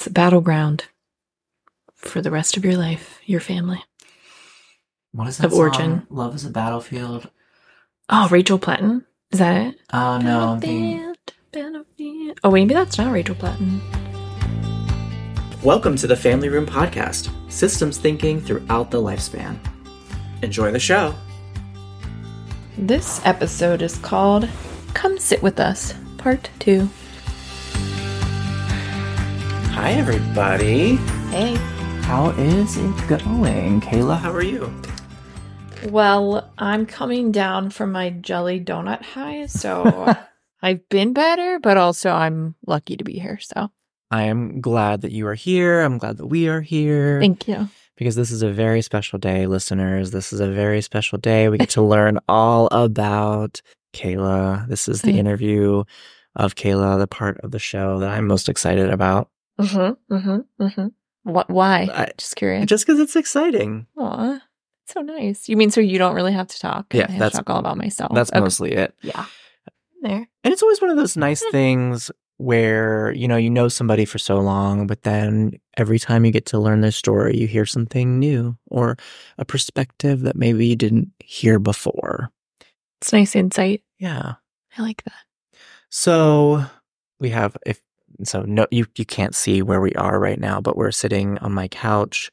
It's a battleground for the rest of your life, your family. What is that Of song? origin. Love is a battlefield. Oh, Rachel Platten. Is that it? Oh no, I'm thinking. Battlefield, battlefield. Oh, maybe that's not Rachel Platten. Welcome to the Family Room Podcast, systems thinking throughout the lifespan. Enjoy the show. This episode is called Come Sit With Us, Part 2. Hi, everybody. Hey. How is it going? Kayla, how are you? Well, I'm coming down from my jelly donut high, so I've been better, but also I'm lucky to be here. So I am glad that you are here. I'm glad that we are here. thank you. because this is a very special day, listeners. This is a very special day. We get to learn all about Kayla. This is the interview of Kayla, the part of the show that I'm most excited about. Mm-hmm. Mm-hmm. Mm-hmm. What? Why? I- Just curious. Just because it's exciting. Aw, so nice. You mean so you don't really have to talk? Yeah, I have to that's- talk all about myself. That's Okay. mostly it. yeah. There. And it's always one of those nice Mm. things where, you know, you know somebody for so long, but then every time you get to learn their story, you hear something new or a perspective that maybe you didn't hear before. It's nice insight. Yeah. I like that. So we have if so no you you can't see where we are right now, but we're sitting on my couch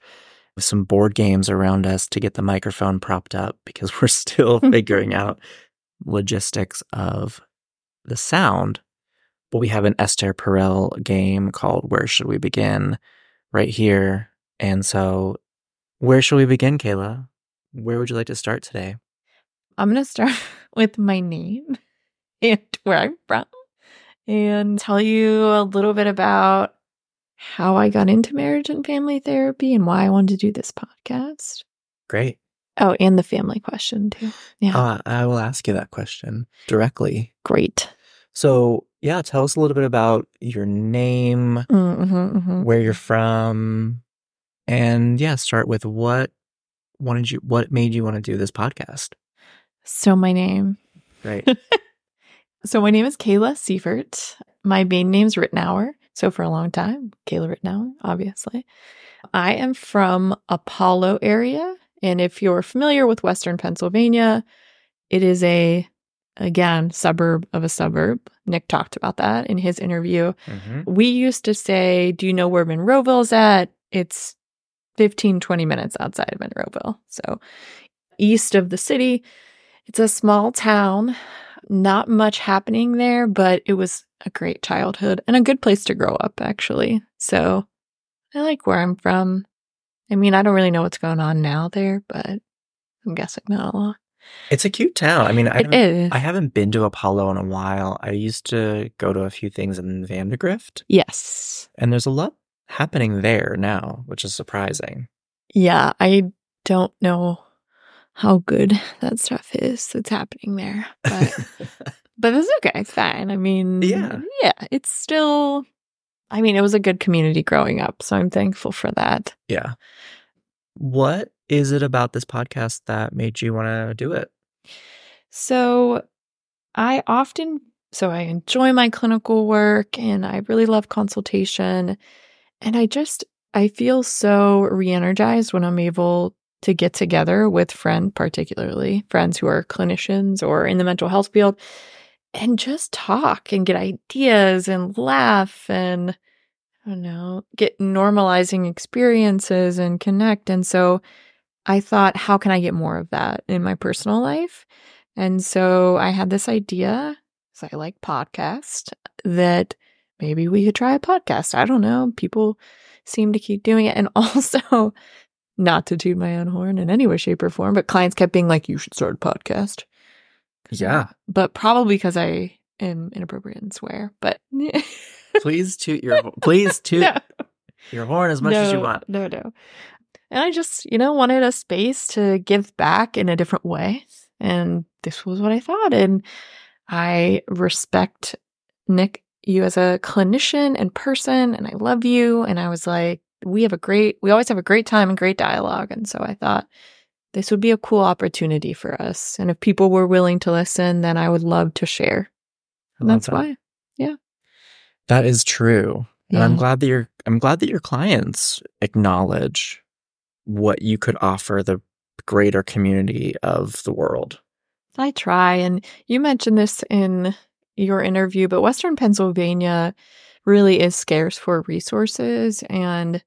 with some board games around us to get the microphone propped up because we're still hmm. figuring out logistics of the sound. But we have an Esther Perel game called Where Should We Begin right here. And so where should we begin, Kayla? Where would you like to start today? I'm gonna start with my name and where I'm from, and tell you a little bit about how I got into marriage and family therapy and why I wanted to do this podcast. Great. Oh, and the family question too. Yeah. Uh, I will ask you that question directly. Great. So, yeah, tell us a little bit about your name, Mm-hmm, mm-hmm. where you're from, and yeah, start with what wanted you what made you want to do this podcast? So my name. Right. So my name is Kayla Seifert. My main name's Rittenauer. So for a long time, Kayla Rittenauer, obviously. I am from Apollo area. And if you're familiar with Western Pennsylvania, it is a, again, suburb of a suburb. Nick talked about that in his interview. Mhm. We used to say, Do you know where Monroeville's at? It's 15, 20 minutes outside of Monroeville. So east of the city. It's a small town, not much happening there, but it was a great childhood and a good place to grow up, actually. So I like where I'm from. I mean, I don't really know what's going on now there, but I'm guessing not a lot. It's a cute town. I mean, I It haven't, is. I haven't been to Apollo in a while. I used to go to a few things in Vandergrift, yes. and there's a lot happening there now, which is surprising. Yeah, I don't know how good that stuff is that's happening there, but but it's okay. It's fine. I mean, Yeah. yeah, it's still. I mean, it was a good community growing up, so I'm thankful for that. yeah. What is it about this podcast that made you want to do it? So, I often so I enjoy my clinical work, and I really love consultation, and I just I feel so re-energized when I'm able to get together with friends, particularly friends who are clinicians or in the mental health field, and just talk and get ideas and laugh and I don't know, get normalizing experiences and connect. And so I thought, how can I get more of that in my personal life? And so I had this idea, so I like podcast, that maybe we could try a podcast. I don't know. People seem to keep doing it. And also, not to toot my own horn in any way, shape, or form, but clients kept being like, you should start a podcast. Yeah. But probably because I am inappropriate and swear. But Please toot your please toot no, your horn as much as you want. No, no. And I just, you know, wanted a space to give back in a different way. And this was what I thought. And I respect Nick, you as a clinician and person, and I love you. And I was like, we have a great, we always have a great time and great dialogue. And so I thought this would be a cool opportunity for us. And if people were willing to listen, then I would love to share. And that's that. why. Yeah. That is true. And I'm glad that your I'm glad that your clients acknowledge what you could offer the greater community of the world. I try. And you mentioned this in your interview, but Western Pennsylvania really is scarce for resources and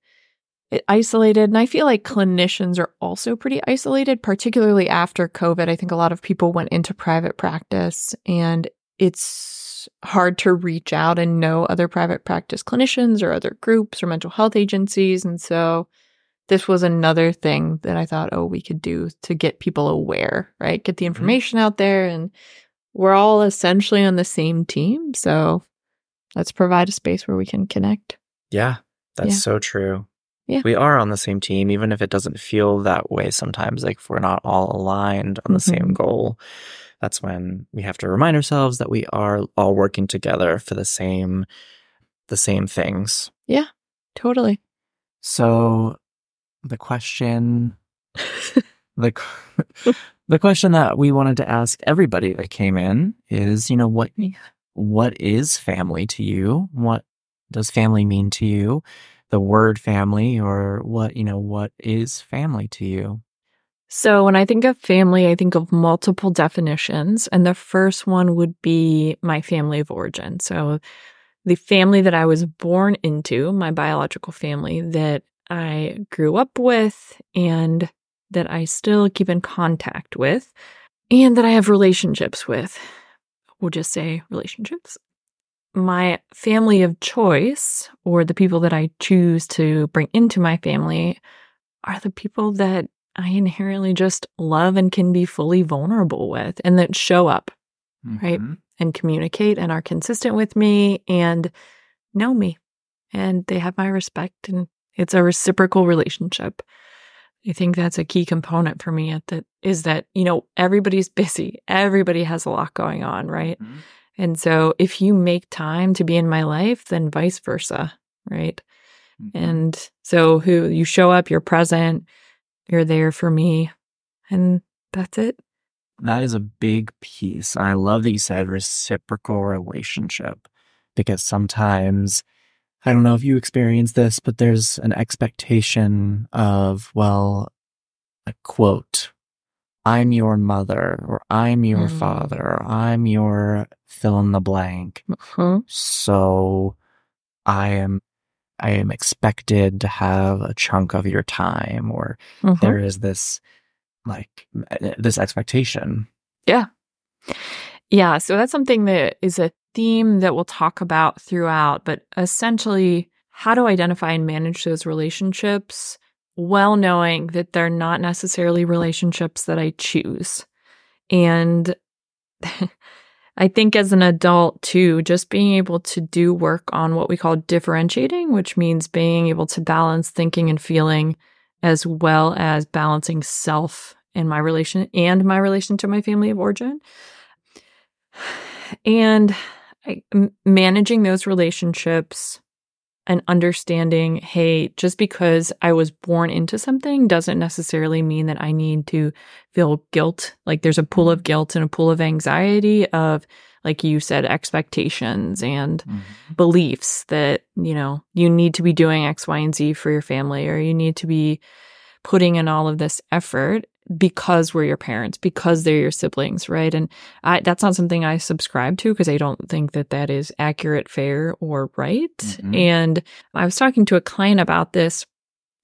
isolated. And I feel like clinicians are also pretty isolated, particularly after COVID. I think a lot of people went into private practice and it's hard to reach out and know other private practice clinicians or other groups or mental health agencies. And so this was another thing that I thought, oh, we could do to get people aware, right? Get the mm-hmm. information out there. And we're all essentially on the same team. So let's provide a space where we can connect. Yeah, that's Yeah. so true. Yeah. We are on the same team, even if it doesn't feel that way sometimes, like if we're not all aligned on the same Mhm. goal. That's when we have to remind ourselves that we are all working together for the same the same things. Yeah, totally. So the question the the question that we wanted to ask everybody that came in is, you know, what what is family to you? What does family mean to you? The word family or what, you know, what is family to you? So when I think of family, I think of multiple definitions. And the first one would be my family of origin. So the family that I was born into, my biological family that I grew up with and that I still keep in contact with and that I have relationships with. We'll just say relationships. My family of choice, or the people that I choose to bring into my family, are the people that I inherently just love and can be fully vulnerable with and that show up Right. Mhm. and communicate and are consistent with me and know me. And they have my respect and it's a reciprocal relationship. I think that's a key component for me at that is that, you know, everybody's busy. Everybody has a lot going on, right? Mhm. And so if you make time to be in my life, then vice versa, right? Mhm. And so who you show up, you're present, you're there for me, and that's it. That is a big piece. I love that you said reciprocal relationship because sometimes, I don't know if you experience this, but there's an expectation of, well, a quote, I'm your mother, or I'm your Mm. father, or I'm your fill in the blank. Mhm. So I am. I am expected to have a chunk of your time, or Mhm. there is this, like, this expectation. Yeah. Yeah, so that's something that is a theme that we'll talk about throughout, but essentially, how to identify and manage those relationships well knowing that they're not necessarily relationships that I choose. And I think as an adult, too, just being able to do work on what we call differentiating, which means being able to balance thinking and feeling as well as balancing self and my relation and my relation to my family of origin and managing those relationships and understanding hey just because i was born into something doesn't necessarily mean that i need to feel guilt. Like there's a pool of guilt and a pool of anxiety of like you said expectations and mm-hmm. beliefs that you know you need to be doing x y and z for your family or you need to be putting in all of this effort because we're your parents because they're your siblings right? And I, that's not something i subscribe to because i don't think that that is accurate fair or right. Mhm. and i was talking to a client about this.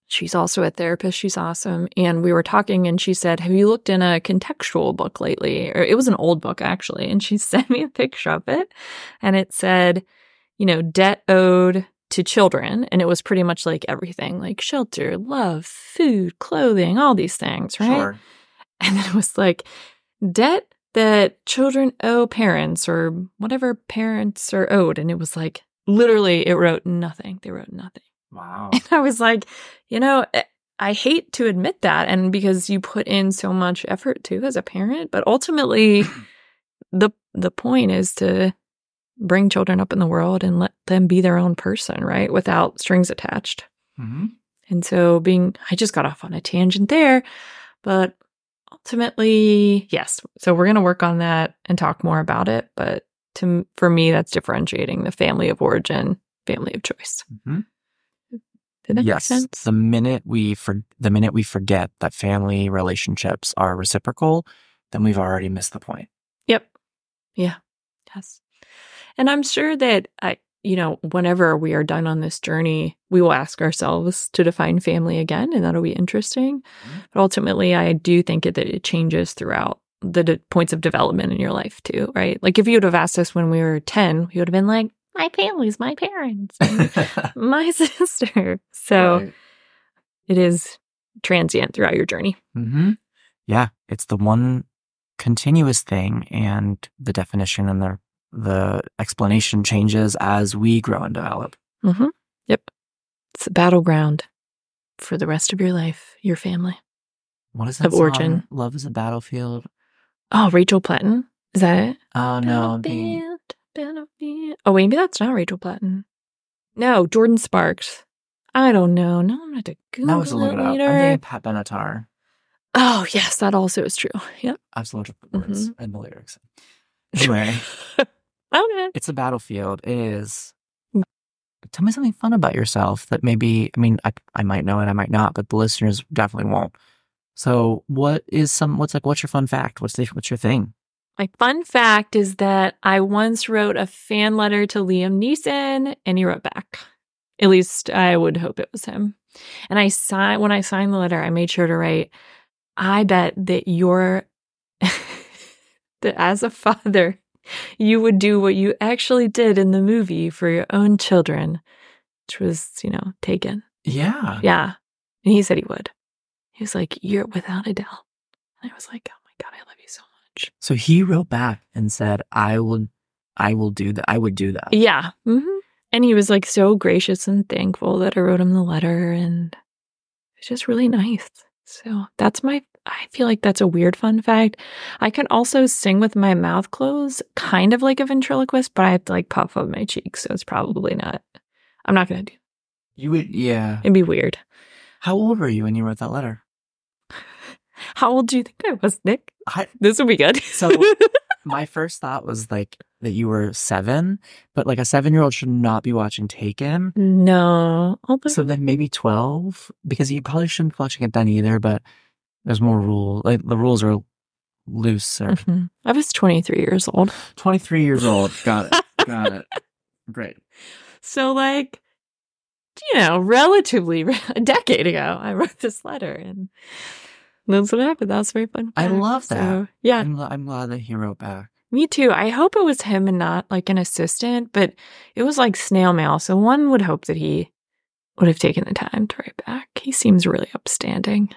She's also a therapist. She's awesome. And we were talking and she said have you looked in a contextual book lately? Or it was an old book actually. And she sent me a picture of it. And it said you know debt owed to children and it was pretty much like everything like shelter love food clothing all these things right Sure. and then it was like debt that children owe parents or whatever parents are owed and it was like literally it wrote nothing they wrote nothing Wow. and I was like, you know, eh, I hate to admit that. And because you put in so much effort too as a parent, but ultimately the the point is to bring children up in the world and let them be their own person, right? Without strings attached. Mhm. And so being I just got off on a tangent there, but ultimately, yes. So we're going to work on that and talk more about it, but to for me that's differentiating the family of origin family of choice. Mhm. Did that yes. make sense? The minute we for the minute we forget that family relationships are reciprocal, then we've already missed the point. Yep. Yeah. Yes. And I'm sure that I, you know, whenever we are done on this journey, we will ask ourselves to define family again, and that'll be interesting. Mhm. But ultimately, I do think it, that it changes throughout the de- points of development in your life too, right? Like if you would have asked us when we were 10, we would have been like, my family's my parents, my sister. So Right. it is transient throughout your journey. hmm Yeah, it's the one continuous thing, and the definition and the the explanation changes as we grow and develop. Mm-hmm. Yep. It's a battleground for the rest of your life, your family. What is that Of song? origin. Love is a battlefield. Oh, Rachel Platten. Is that it? Oh no, Battlefield, battlefield. Oh, maybe that's not Rachel Platten. No, Jordin Sparks. I don't know. No, I'm going to Google should look it up. I'm thinking Pat Benatar. Oh, yes, that also is true. Yep. I just looked up the words Mm-hmm. and the lyrics. Anyway, Okay. it's a battlefield. It is. Tell me something fun about yourself that maybe, I mean, I, I might know it, I might not, but the listeners definitely won't. So, what is some, what's like, what's your fun fact? What's the, what's your thing? My fun fact is that I once wrote a fan letter to Liam Neeson and he wrote back. At least I would hope it was him. And I signed when I signed the letter, I made sure to write, I bet that you're that as a father, you would do what you actually did in the movie for your own children, which was, you know, taken. Yeah. Yeah. And he said he would. He was like, You're without a doubt. And I was like, Oh my God, I love you so much. So he wrote back and said, I will, I will do that. I would do that. Yeah. hmm And he was like so gracious and thankful that I wrote him the letter. And it's just really nice. So that's my, I feel like that's a weird fun fact. I can also sing with my mouth closed, kind of like a ventriloquist, but I have to like puff up my cheeks. So it's probably not, I'm not going to do You would, yeah. It'd be weird. How old were you when you wrote that letter? How old do you think I was, Nick? I, This would be good. So- my first thought was like that you were seven, but like a seven year old should not be watching Taken. no. Although- So then maybe 12, because you probably shouldn't be watching it then either, but there's more rule. Like the rules are looser. Mhm. I was 23 years old. 23 years old. Got it. Got it. Great. So, like, you know, relatively a decade ago, I wrote this letter and that's what happened. That was very fun. I love that. So, yeah, I'm, I'm glad that he wrote back. Me too. I hope it was him and not like an assistant, but it was like snail mail. So, one would hope that he would have taken the time to write back. He seems really upstanding.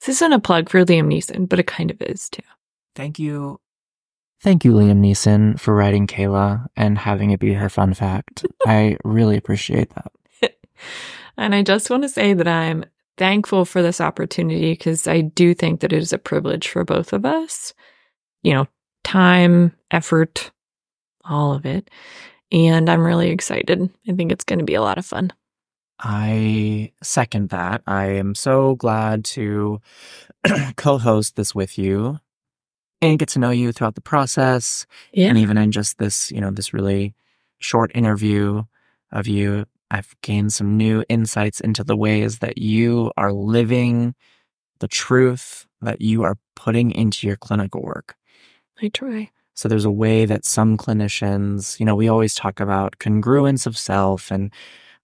This isn't a plug for Liam Neeson, but it kind of is too. Thank you. Thank you, Liam Neeson, for writing Kayla and having it be her fun fact. I really appreciate that. And I just want to say that I'm thankful for this opportunity because I do think that it is a privilege for both of us. You know, time, effort, all of it. And I'm really excited. I think it's going to be a lot of fun. I second that. I am so glad to co host this with you and get to know you throughout the process. Yeah. And even in just this, you know, this really short interview of you, I've gained some new insights into the ways that you are living the truth that you are putting into your clinical work. I try. So there's a way that some clinicians, you know, we always talk about congruence of self and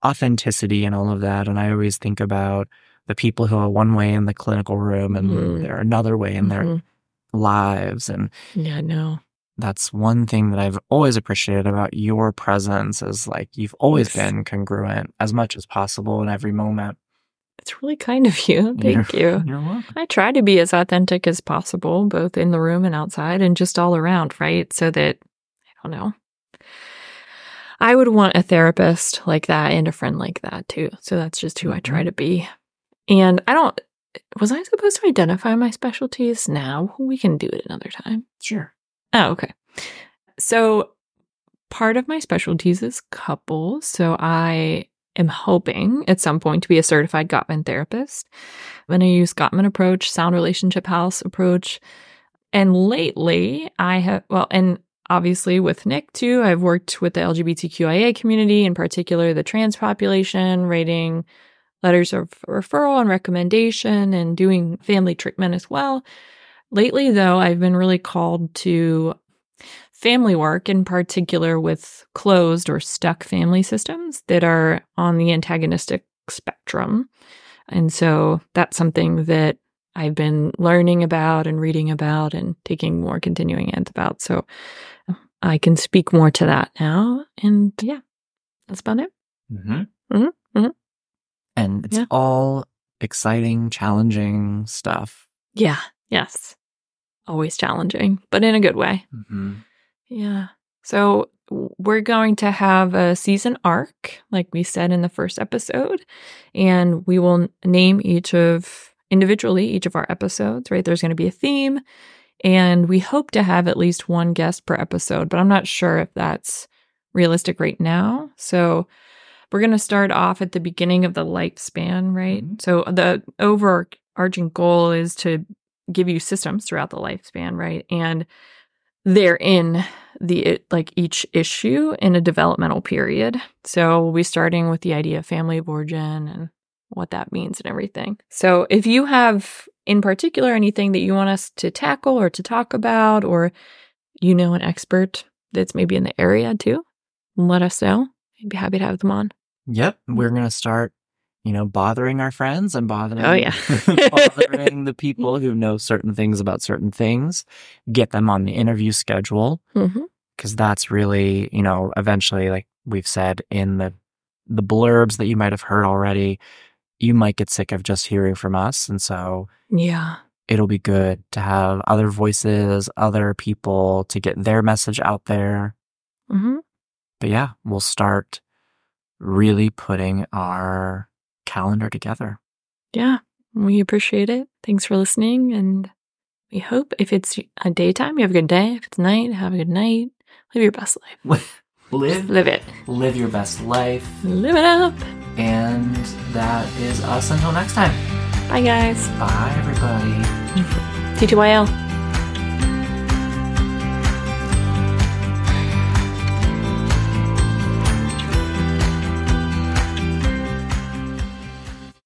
authenticity and all of that. And I always think about the people who are one way in the clinical room and Mhm. they're another way in their Mhm. lives. And Yeah, no. that's one thing that I've always appreciated about your presence is like you've always Yes. been congruent as much as possible in every moment. It's really kind of you. Thank You're- you. You're welcome. I try to be as authentic as possible, both in the room and outside, and just all around, right? So that, I don't know. I would want a therapist like that and a friend like that too. So that's just who I mm-hmm. try to be. And I don't, was I supposed to identify my specialties now? We can do it another time. Sure. Oh, okay. So part of my specialties is couples. So I am hoping at some point to be a certified Gottman therapist. I'm going to use Gottman approach, sound relationship house approach. And lately I have, well, and obviously with Nick too. I've worked with the LGBTQIA community, in particular the trans population, writing letters of referral and recommendation and doing family treatment as well. Lately, though, I've been really called to family work, in particular with closed or stuck family systems that are on the antagonistic spectrum. And so that's something that I've been learning about and reading about and taking more continuing eds about. So I can speak more to that now. And yeah, that's about it. Mm-hmm. Mm-hmm. Mm-hmm. And it's Yeah. all exciting, challenging stuff. Yeah. Yes. Always challenging, but in a good way. Mm-hmm. Yeah. So we're going to have a season arc, like we said in the first episode, and we will name each of individually each of our episodes, right? There's going to be a theme, and we hope to have at least one guest per episode, but I'm not sure if that's realistic right now. So we're going to start off at the beginning of the lifespan, right? Mhm. So the overarching goal is to give you systems throughout the lifespan, right? And they're in the like each issue in a developmental period. So we'll be starting with the idea of family of origin and what that means and everything. So if you have in particular anything that you want us to tackle or to talk about, or you know an expert that's maybe in the area too, let us know. I'd be happy to have them on. Yep. We're going to start, you know, bothering our friends and bothering, Oh, yeah. bothering the people who know certain things about certain things, get them on the interview schedule. Mm-hmm. Cause that's really, you know, eventually, like we've said in the, the blurbs that you might have heard already, you might get sick of just hearing from us. And so Yeah. it'll be good to have other voices, other people to get their message out there. Mm-hmm. But yeah, we'll start really putting our calendar together. Yeah. We appreciate it. Thanks for listening. And we hope if it's a daytime, you have a good day. If it's night, have a good night. Live your best life. live, Live it. live your best life. Live it up. And that is us until next time. Bye, guys. Bye, everybody. TTYL.